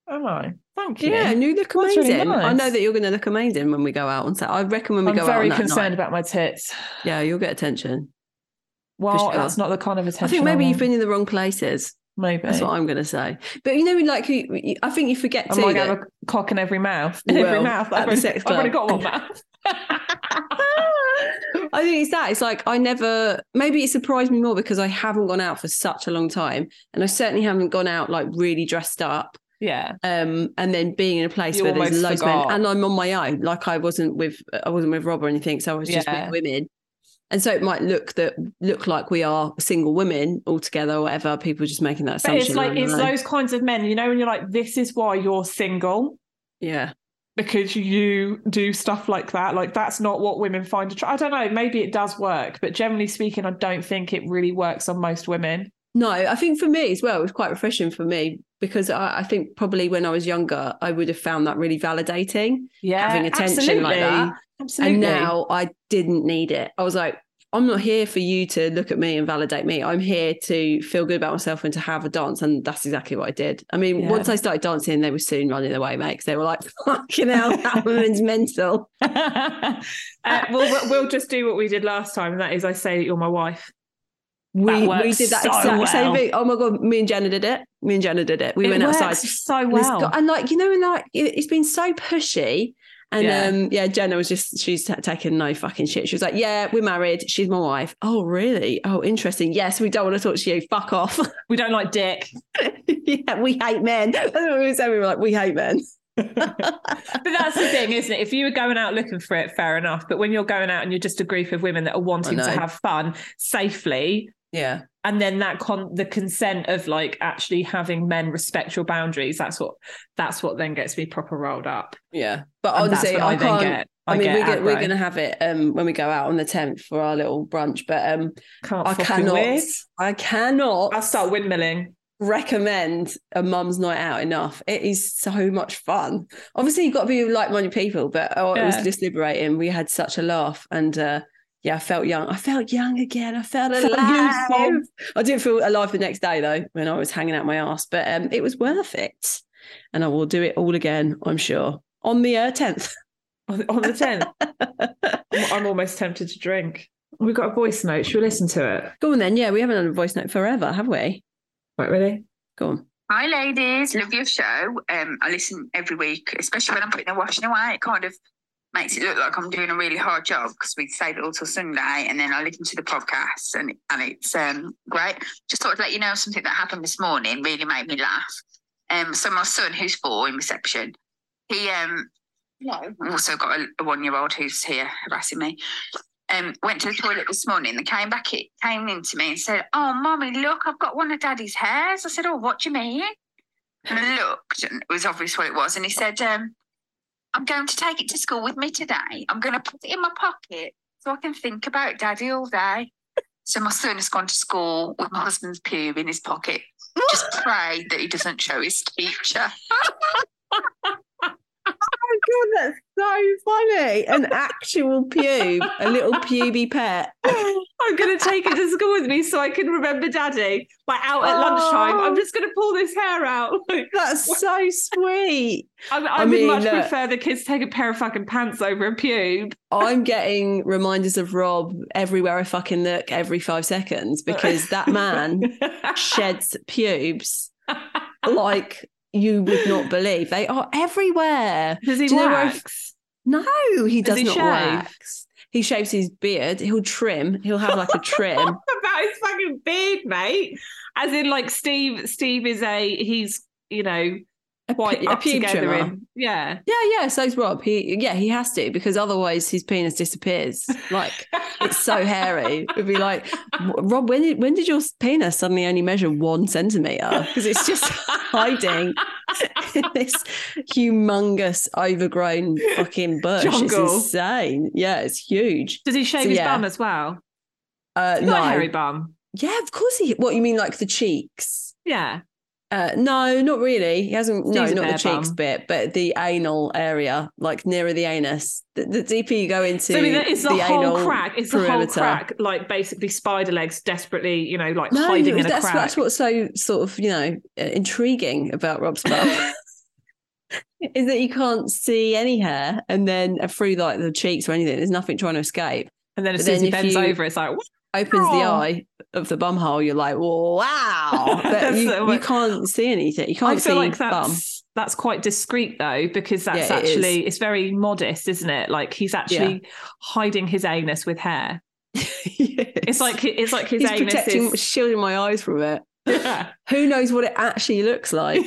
Am I? Thank you. Yeah, and you look That's really amazing. I know that you're going to look amazing when we go out on set. I reckon when we I'm go out very on that concerned night, about my tits. yeah, you'll get attention. Well, sure. that's not the kind of attention. I think maybe you've been in the wrong places. Maybe. That's what I'm going to say. But you know, like you, you- I think you forget I to have a cock in every mouth? In every mouth. I've the already, sex I've already got one mouth. I think it's that. It's like I never. Maybe it surprised me more because I haven't gone out for such a long time, and I certainly haven't gone out like really dressed up. yeah. um, and then being in a place You where there's loads of men, and I'm on my own. Like I wasn't with, I wasn't with Rob or anything, so I was just Yeah. with women. And so it might look that look like we are single women all together or whatever. People are just making that assumption But it's like, it's those kinds of men, you know, when you're like, this is why you're single. yeah, Because you do stuff like that. Like, that's not what women find attractive. I don't know. Maybe it does work. But generally speaking, I don't think it really works on most women. No, I think for me as well, it was quite refreshing for me because I, I think probably when I was younger, I would have found that really validating. Yeah. Having attention like that. Absolutely. And now I didn't need it. I was like, I'm not here for you to look at me and validate me. I'm here to feel good about myself and to have a dance. And that's exactly what I did. I mean, Yeah. once I started dancing, they were soon running away, mate, because they were like, fucking hell, that woman's mental. uh, we'll, we'll just do what we did last time, and that is I say that you're my wife. We, we did that so exact same thing. Oh my God, me and Jenna did it. Me and Jenna did it. We it went outside. so And well. got- and like, you know, and like, it- it's been so pushy. And Yeah. um, yeah, Jenna was just, she's t- taking no fucking shit. She was like, yeah, we're married. She's my wife. Oh, really? Oh, interesting. Yes, we don't want to talk to you. Fuck off. we don't like dick, yeah, we hate men. That's what we were saying. We were like, we hate men. but that's the thing, isn't it? If you were going out looking for it, fair enough. But when you're going out and you're just a group of women that are wanting to have fun safely, Yeah. and then that con the consent of like actually having men respect your boundaries, that's what that's what then gets me proper rolled up. Yeah. But And honestly, I, I can't. get- I, I mean, we're, we're going to have it um, when we go out on the 10th for our little brunch. But um, Can't I cannot, wait. I cannot I'll start windmilling. recommend a mum's night out enough. It is so much fun. Obviously, you've got to be like-minded people, but oh, it was just liberating. We had such a laugh, and uh, yeah, I felt young. I felt young again. I felt Felt alive. I didn't feel alive the next day though, when I was hanging out my ass, but um, it was worth it. And I will do it all again, I'm sure, on the uh, 10th. on, on the 10th. I'm, I'm almost tempted to drink. We've got a voice note. Should we listen to it? Go on then. Yeah, we haven't done a voice note forever, have we? Right, ready? Go on. Hi, ladies. Love your show. Um, I listen every week, especially when I'm putting the washing away. It kind of makes it look like I'm doing a really hard job because we save it all till Sunday, and then I listen to the podcast, and and it's um great. Just thought I'd let you know something that happened this morning. Really made me laugh. Um, so my son, who's four in reception, he um, no, also got a, a one year old who's here harassing me. Um, went to the toilet this morning. They came back, it came into me and said, "Oh, mommy, look, I've got one of Daddy's hairs." I said, "Oh, what do you mean?" And I looked, and it was obvious what it was. And he said, um, "I'm going to take it to school with me today. I'm going to put it in my pocket so I can think about Daddy all day." So my son has gone to school with my husband's pube in his pocket. Just pray that he doesn't show his teacher. Oh god, that's so funny. An actual pube, a little puby pet. I'm going to take it to school with me so I can remember Daddy. Like out at lunchtime, Oh. I'm just going to pull this hair out. That's so sweet. I, I, I would mean, much look. prefer the kids take a pair of fucking pants over a pube. I'm getting reminders of Rob everywhere I fucking look every five seconds because that man sheds pubes like you would not believe. They are everywhere. Does he Do you know where- wax? No, he does he not shave? wax. He shaves his beard. He'll trim. He'll have like a trim. about his fucking beard, mate. As in, like Steve. Steve is a he's you know quite a up together in yeah. Yeah, yeah. So's Rob. He, yeah, he has to because otherwise his penis disappears. Like it's so hairy. It'd be like, Rob, when did when did your penis suddenly only measure one centimeter? Because it's just hiding in this humongous, overgrown fucking bush. Jungle. It's insane. Yeah, it's huge. Does he shave So, his yeah. bum as well? Uh, no, a hairy bum. yeah, of course he. What you mean, like the cheeks? Yeah. Uh, no, not really. He hasn't. no, not the cheeks bum. bit, but the anal area, like nearer the anus. The, the deeper you go into So I mean, it's the, whole anal crack. It's the whole crack, like basically spider legs, desperately, you know, like No, hiding in a that's crack. that's what's so sort of you know uh, intriguing about Rob's bum. Is that you can't see any hair, and then through like the cheeks or anything, there's nothing trying to escape. and then as soon as he bends you- over, it's like, Opens the eye of the bum hole, you're like, wow! But you, so you can't see anything. You can't I feel see like bum. that's that's quite discreet though, because that's Yeah, it actually it's very modest, isn't it? Like he's actually hiding his anus with hair. It's like it's like his he's anus protecting, is. shielding my eyes from it. Yeah. Who knows what it actually looks like?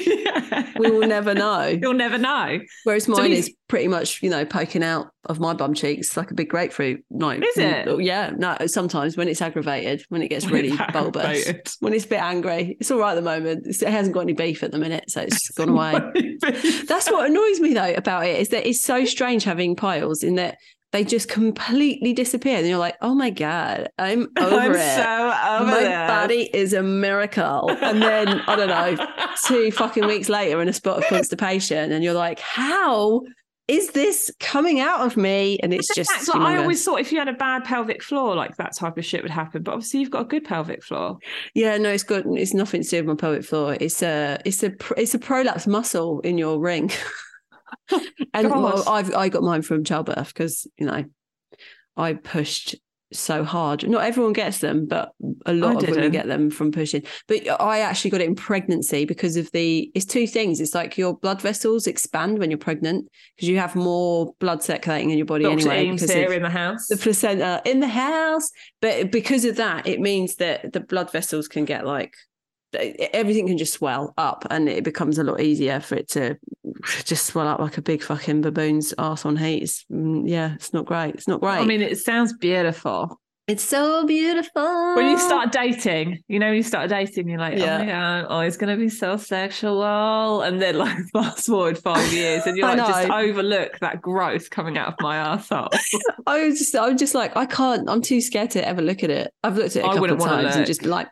we will never know. You'll never know. Whereas mine he's- is pretty much, you know, poking out of my bum cheeks like a big grapefruit. No. Is it? mm, Yeah. No, sometimes when it's aggravated, when it gets really bulbous, Aggravated. when it's a bit angry, it's all right at the moment. It hasn't got any beef at the minute, so it's gone away. That's what annoys me though about it is that it's so strange having piles in that they just completely disappear. And you're like, oh my God, I'm over I'm it. so over my this. body is a miracle. And then, I don't know, two fucking weeks later in a spot of constipation, and you're like, how is this coming out of me? And it's just, what I always thought if you had a bad pelvic floor, like that type of shit would happen. But obviously, you've got a good pelvic floor. yeah, no, it's got, it's nothing to do with my pelvic floor. It's a, it's a, it's a prolapse muscle in your ring. and well, I've, I got mine from childbirth because, you know, I pushed so hard. Not everyone gets them, but a lot of women didn't. get them from pushing. But I actually got it in pregnancy because of the. It's two things. It's like your blood vessels expand when you're pregnant because you have more blood circulating in your body Dr. anyway. Because here in the house. the placenta in the house. But because of that, it means that the blood vessels can get like everything can just swell up and it becomes a lot easier for it to just swell up like a big fucking baboon's ass on heat. It's, mm, yeah, it's not great. It's not great. I mean, it sounds beautiful. it's so beautiful. When you start dating, you know, when you start dating, you're like, Yeah. oh my God, oh, it's going to be so sexual. And then, like, fast forward five years and you're like, just overlook that growth coming out of my arsehole. I was just, I'm just like, I can't, I'm too scared to ever look at it. I've looked at it a I couple of times and just like,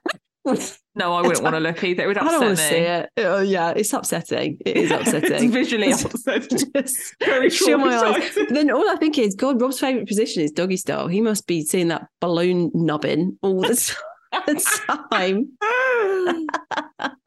No, I wouldn't want to look either. It would I don't want to see it. Oh yeah, it's upsetting. It is upsetting. it's visually upsetting. Just Very shut my eyes. traumatising. Then all I think is, God, Rob's favourite position is doggy style. He must be seeing that balloon nubbing all the time.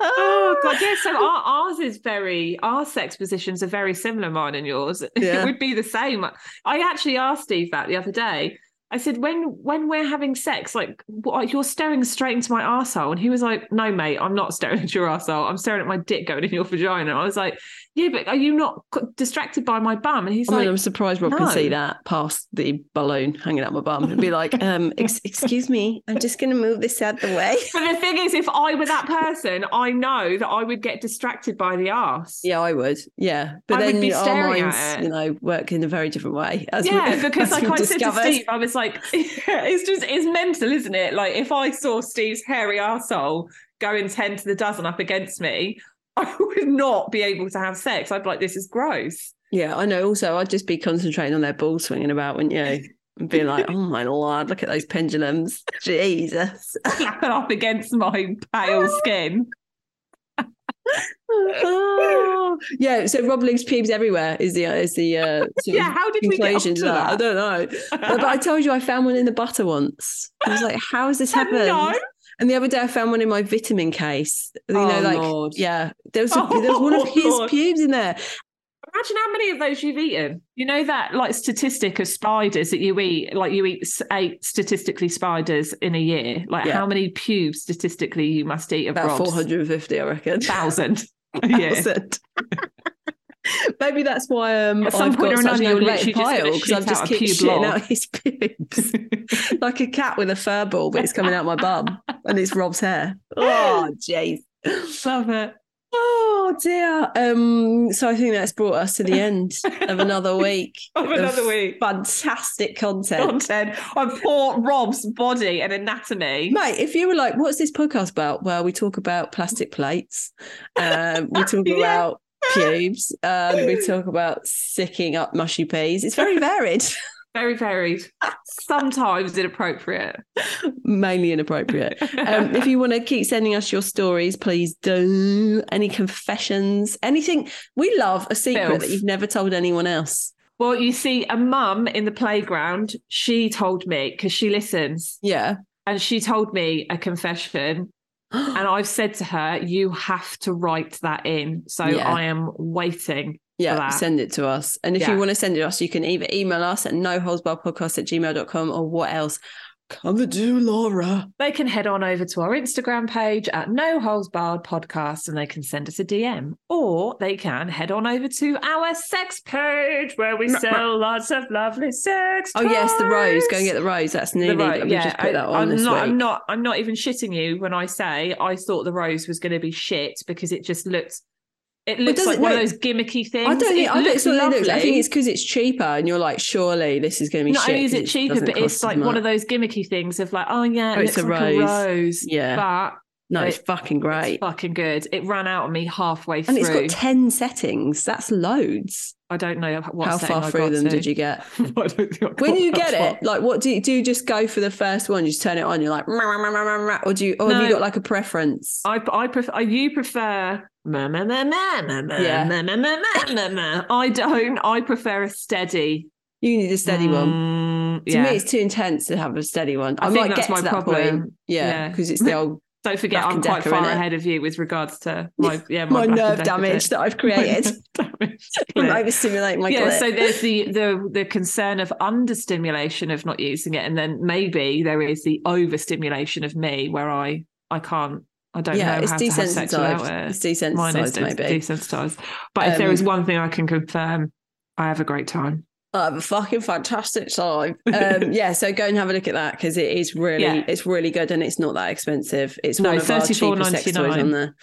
oh god, yeah. So our, ours is very our sex positions are very similar, mine and yours. Yeah. It would be the same. I actually asked Steve that the other day. I said, when when we're having sex, like what, you're staring straight into my arsehole. And he was like, No, mate, I'm not staring at your arsehole. I'm staring at my dick going in your vagina. I was like, Yeah, but are you not distracted by my bum? And he's I mean, like, I'm surprised Rob can see that past the balloon hanging out my bum and be like, um, ex- excuse me, I'm just going to move this out the way. But the thing is, if I were that person, I know that I would get distracted by the ass. Yeah, I would. Yeah. But I would then be our minds, you know, work in a very different way. As yeah, we, because like I said to. Steve, I was like, it's just it's mental, isn't it? Like if I saw Steve's hairy arsehole going ten to the dozen up against me, I would not be able to have sex. I'd be like, this is gross. Yeah, I know. Also, I'd just be concentrating on their balls swinging about, wouldn't you? And being like, oh my lord, look at those pendulums. Jesus. Slapping up against my pale skin. Oh. yeah, so Rob leaves pubes everywhere is the is the uh, Yeah, how did we get to to that. I don't know. But, but I told you I found one in the butter once. I was like, how has this happened? No. And the other day I found one in my vitamin case. You know, Oh, like Lord. yeah, there was a, there was one of Oh, his Lord. pubes in there. Imagine how many of those you've eaten. You know that like statistic of spiders that you eat, like you eat eight statistically spiders in a year. Like Yeah. how many pubes statistically you must eat of About 450, I reckon. thousand. Yeah. Maybe that's why um, At some I've point got or another, you're aggravated literally just gonna pile because I've just keep shitting out his pubes like a cat with a fur ball, but it's coming out my bum and it's Rob's hair. Oh, jeez. Love it. Oh dear. Um, so I think that's brought us to the end of another week. Of another week. Fantastic content. Content of poor Rob's body and anatomy. Mate, if you were like, what's this podcast about? Well, we talk about plastic plates. Um, we talk Yeah. about pubes. And we talk about sicking up mushy peas. It's very varied, Very varied. Sometimes inappropriate. mainly inappropriate. Um, if you want to keep sending us your stories, please do. Any confessions, anything. We love a secret Filth. that you've never told anyone else. Well, you see, a mum in the playground, she told me because she listens, Yeah. and she told me a confession. And I've said to her, you have to write that in. So Yeah. I am waiting. Yeah, send it to us. And if Yeah. you want to send it to us, you can either email us at noholesbarredpodcast at gmail.com or what else? Come to do, Laura. They can head on over to our Instagram page at No Holes Barred Podcast and they can send us a DM. Or they can head on over to our sex page where we sell lots of lovely sex. Oh yes, the rose. toys. Go and get the rose. That's nearly. The rose, yeah, just put that I, on am this not. week. I'm not. I'm not even shitting you when I say I thought the rose was going to be shit because it just looked. It looks like it one look- of those gimmicky things. I don't think. It I don't looks think it looks. I think it's because it's cheaper, and you're like, surely this is going to be. Not shit only is it cheaper, doesn't but it's like one of those gimmicky things of like, oh yeah, it Oh, it's a like rose. a rose. Yeah. but No, it's it- fucking great, it's fucking good. It ran out on me halfway and through. And it's got ten settings. That's loads. I don't know what How far I through them to. did you get? I don't think I When you get far. it, like, what do you do? You just go for the first one, you just turn it on. You're like, "Rah, rah, rah, rah, rah," or do you? Or have you got like a preference? I I prefer. You prefer. Yeah. I don't. I prefer a steady. You need a steady one. Mm, To yeah. me, it's too intense to have a steady one. I, I might that's get my to that problem. point. Yeah, Yeah. because it's the old Don't forget, I'm quite far ahead of you with regards to my yeah my, my, nerve damage that I've created damage. from Yeah. overstimulating my yeah, so there's the the the concern of understimulation of not using it, and then maybe there is the overstimulation of me where I I can't I don't yeah, know it's how to have sex without desensitized. it. It's desensitized, Mine is maybe. desensitized. But if there is Um, one thing I can confirm, I have a great time. I have a fucking fantastic time. Um, yeah, so go and have a look at that because it is really, Yeah. it's really good and it's not that expensive. It's No, one of our cheaper sex toys $34.99. on there.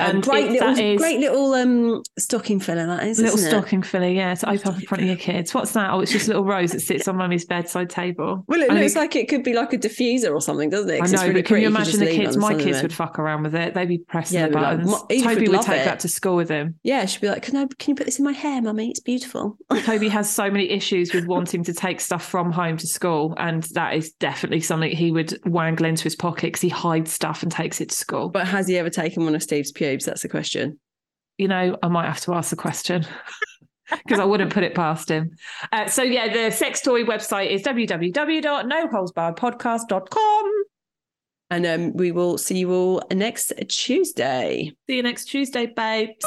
Um, And great it- little, is- great little um stocking filler that is, Little isn't it? stocking filler, yeah, to open up in front of your kids. What's that? Oh, it's just a little Rose that sits on mummy's bedside table. Well, it I looks think- like it could be like a diffuser or something, doesn't it? I know, it's really but can pretty. you imagine just the kids? My kids would fuck around with it. They'd be pressing Yeah, the like, buttons. "Mo- Edith Toby would would take it." that to school with him. Yeah, she'd be like, "Can I? Can you put this in my hair, mummy? It's beautiful." Toby has so many issues with wanting to take stuff from home to school, and that is definitely something he would wangle into his pocket because he hides stuff and takes it to school. But has he ever taken one of Steve's pubes? That's the question. you know, I might have to ask the question because I wouldn't put it past him. Uh, so, yeah, the sex toy website is www.noholesbarredpodcast.com. And um, we will see you all next Tuesday. See you next Tuesday, babes.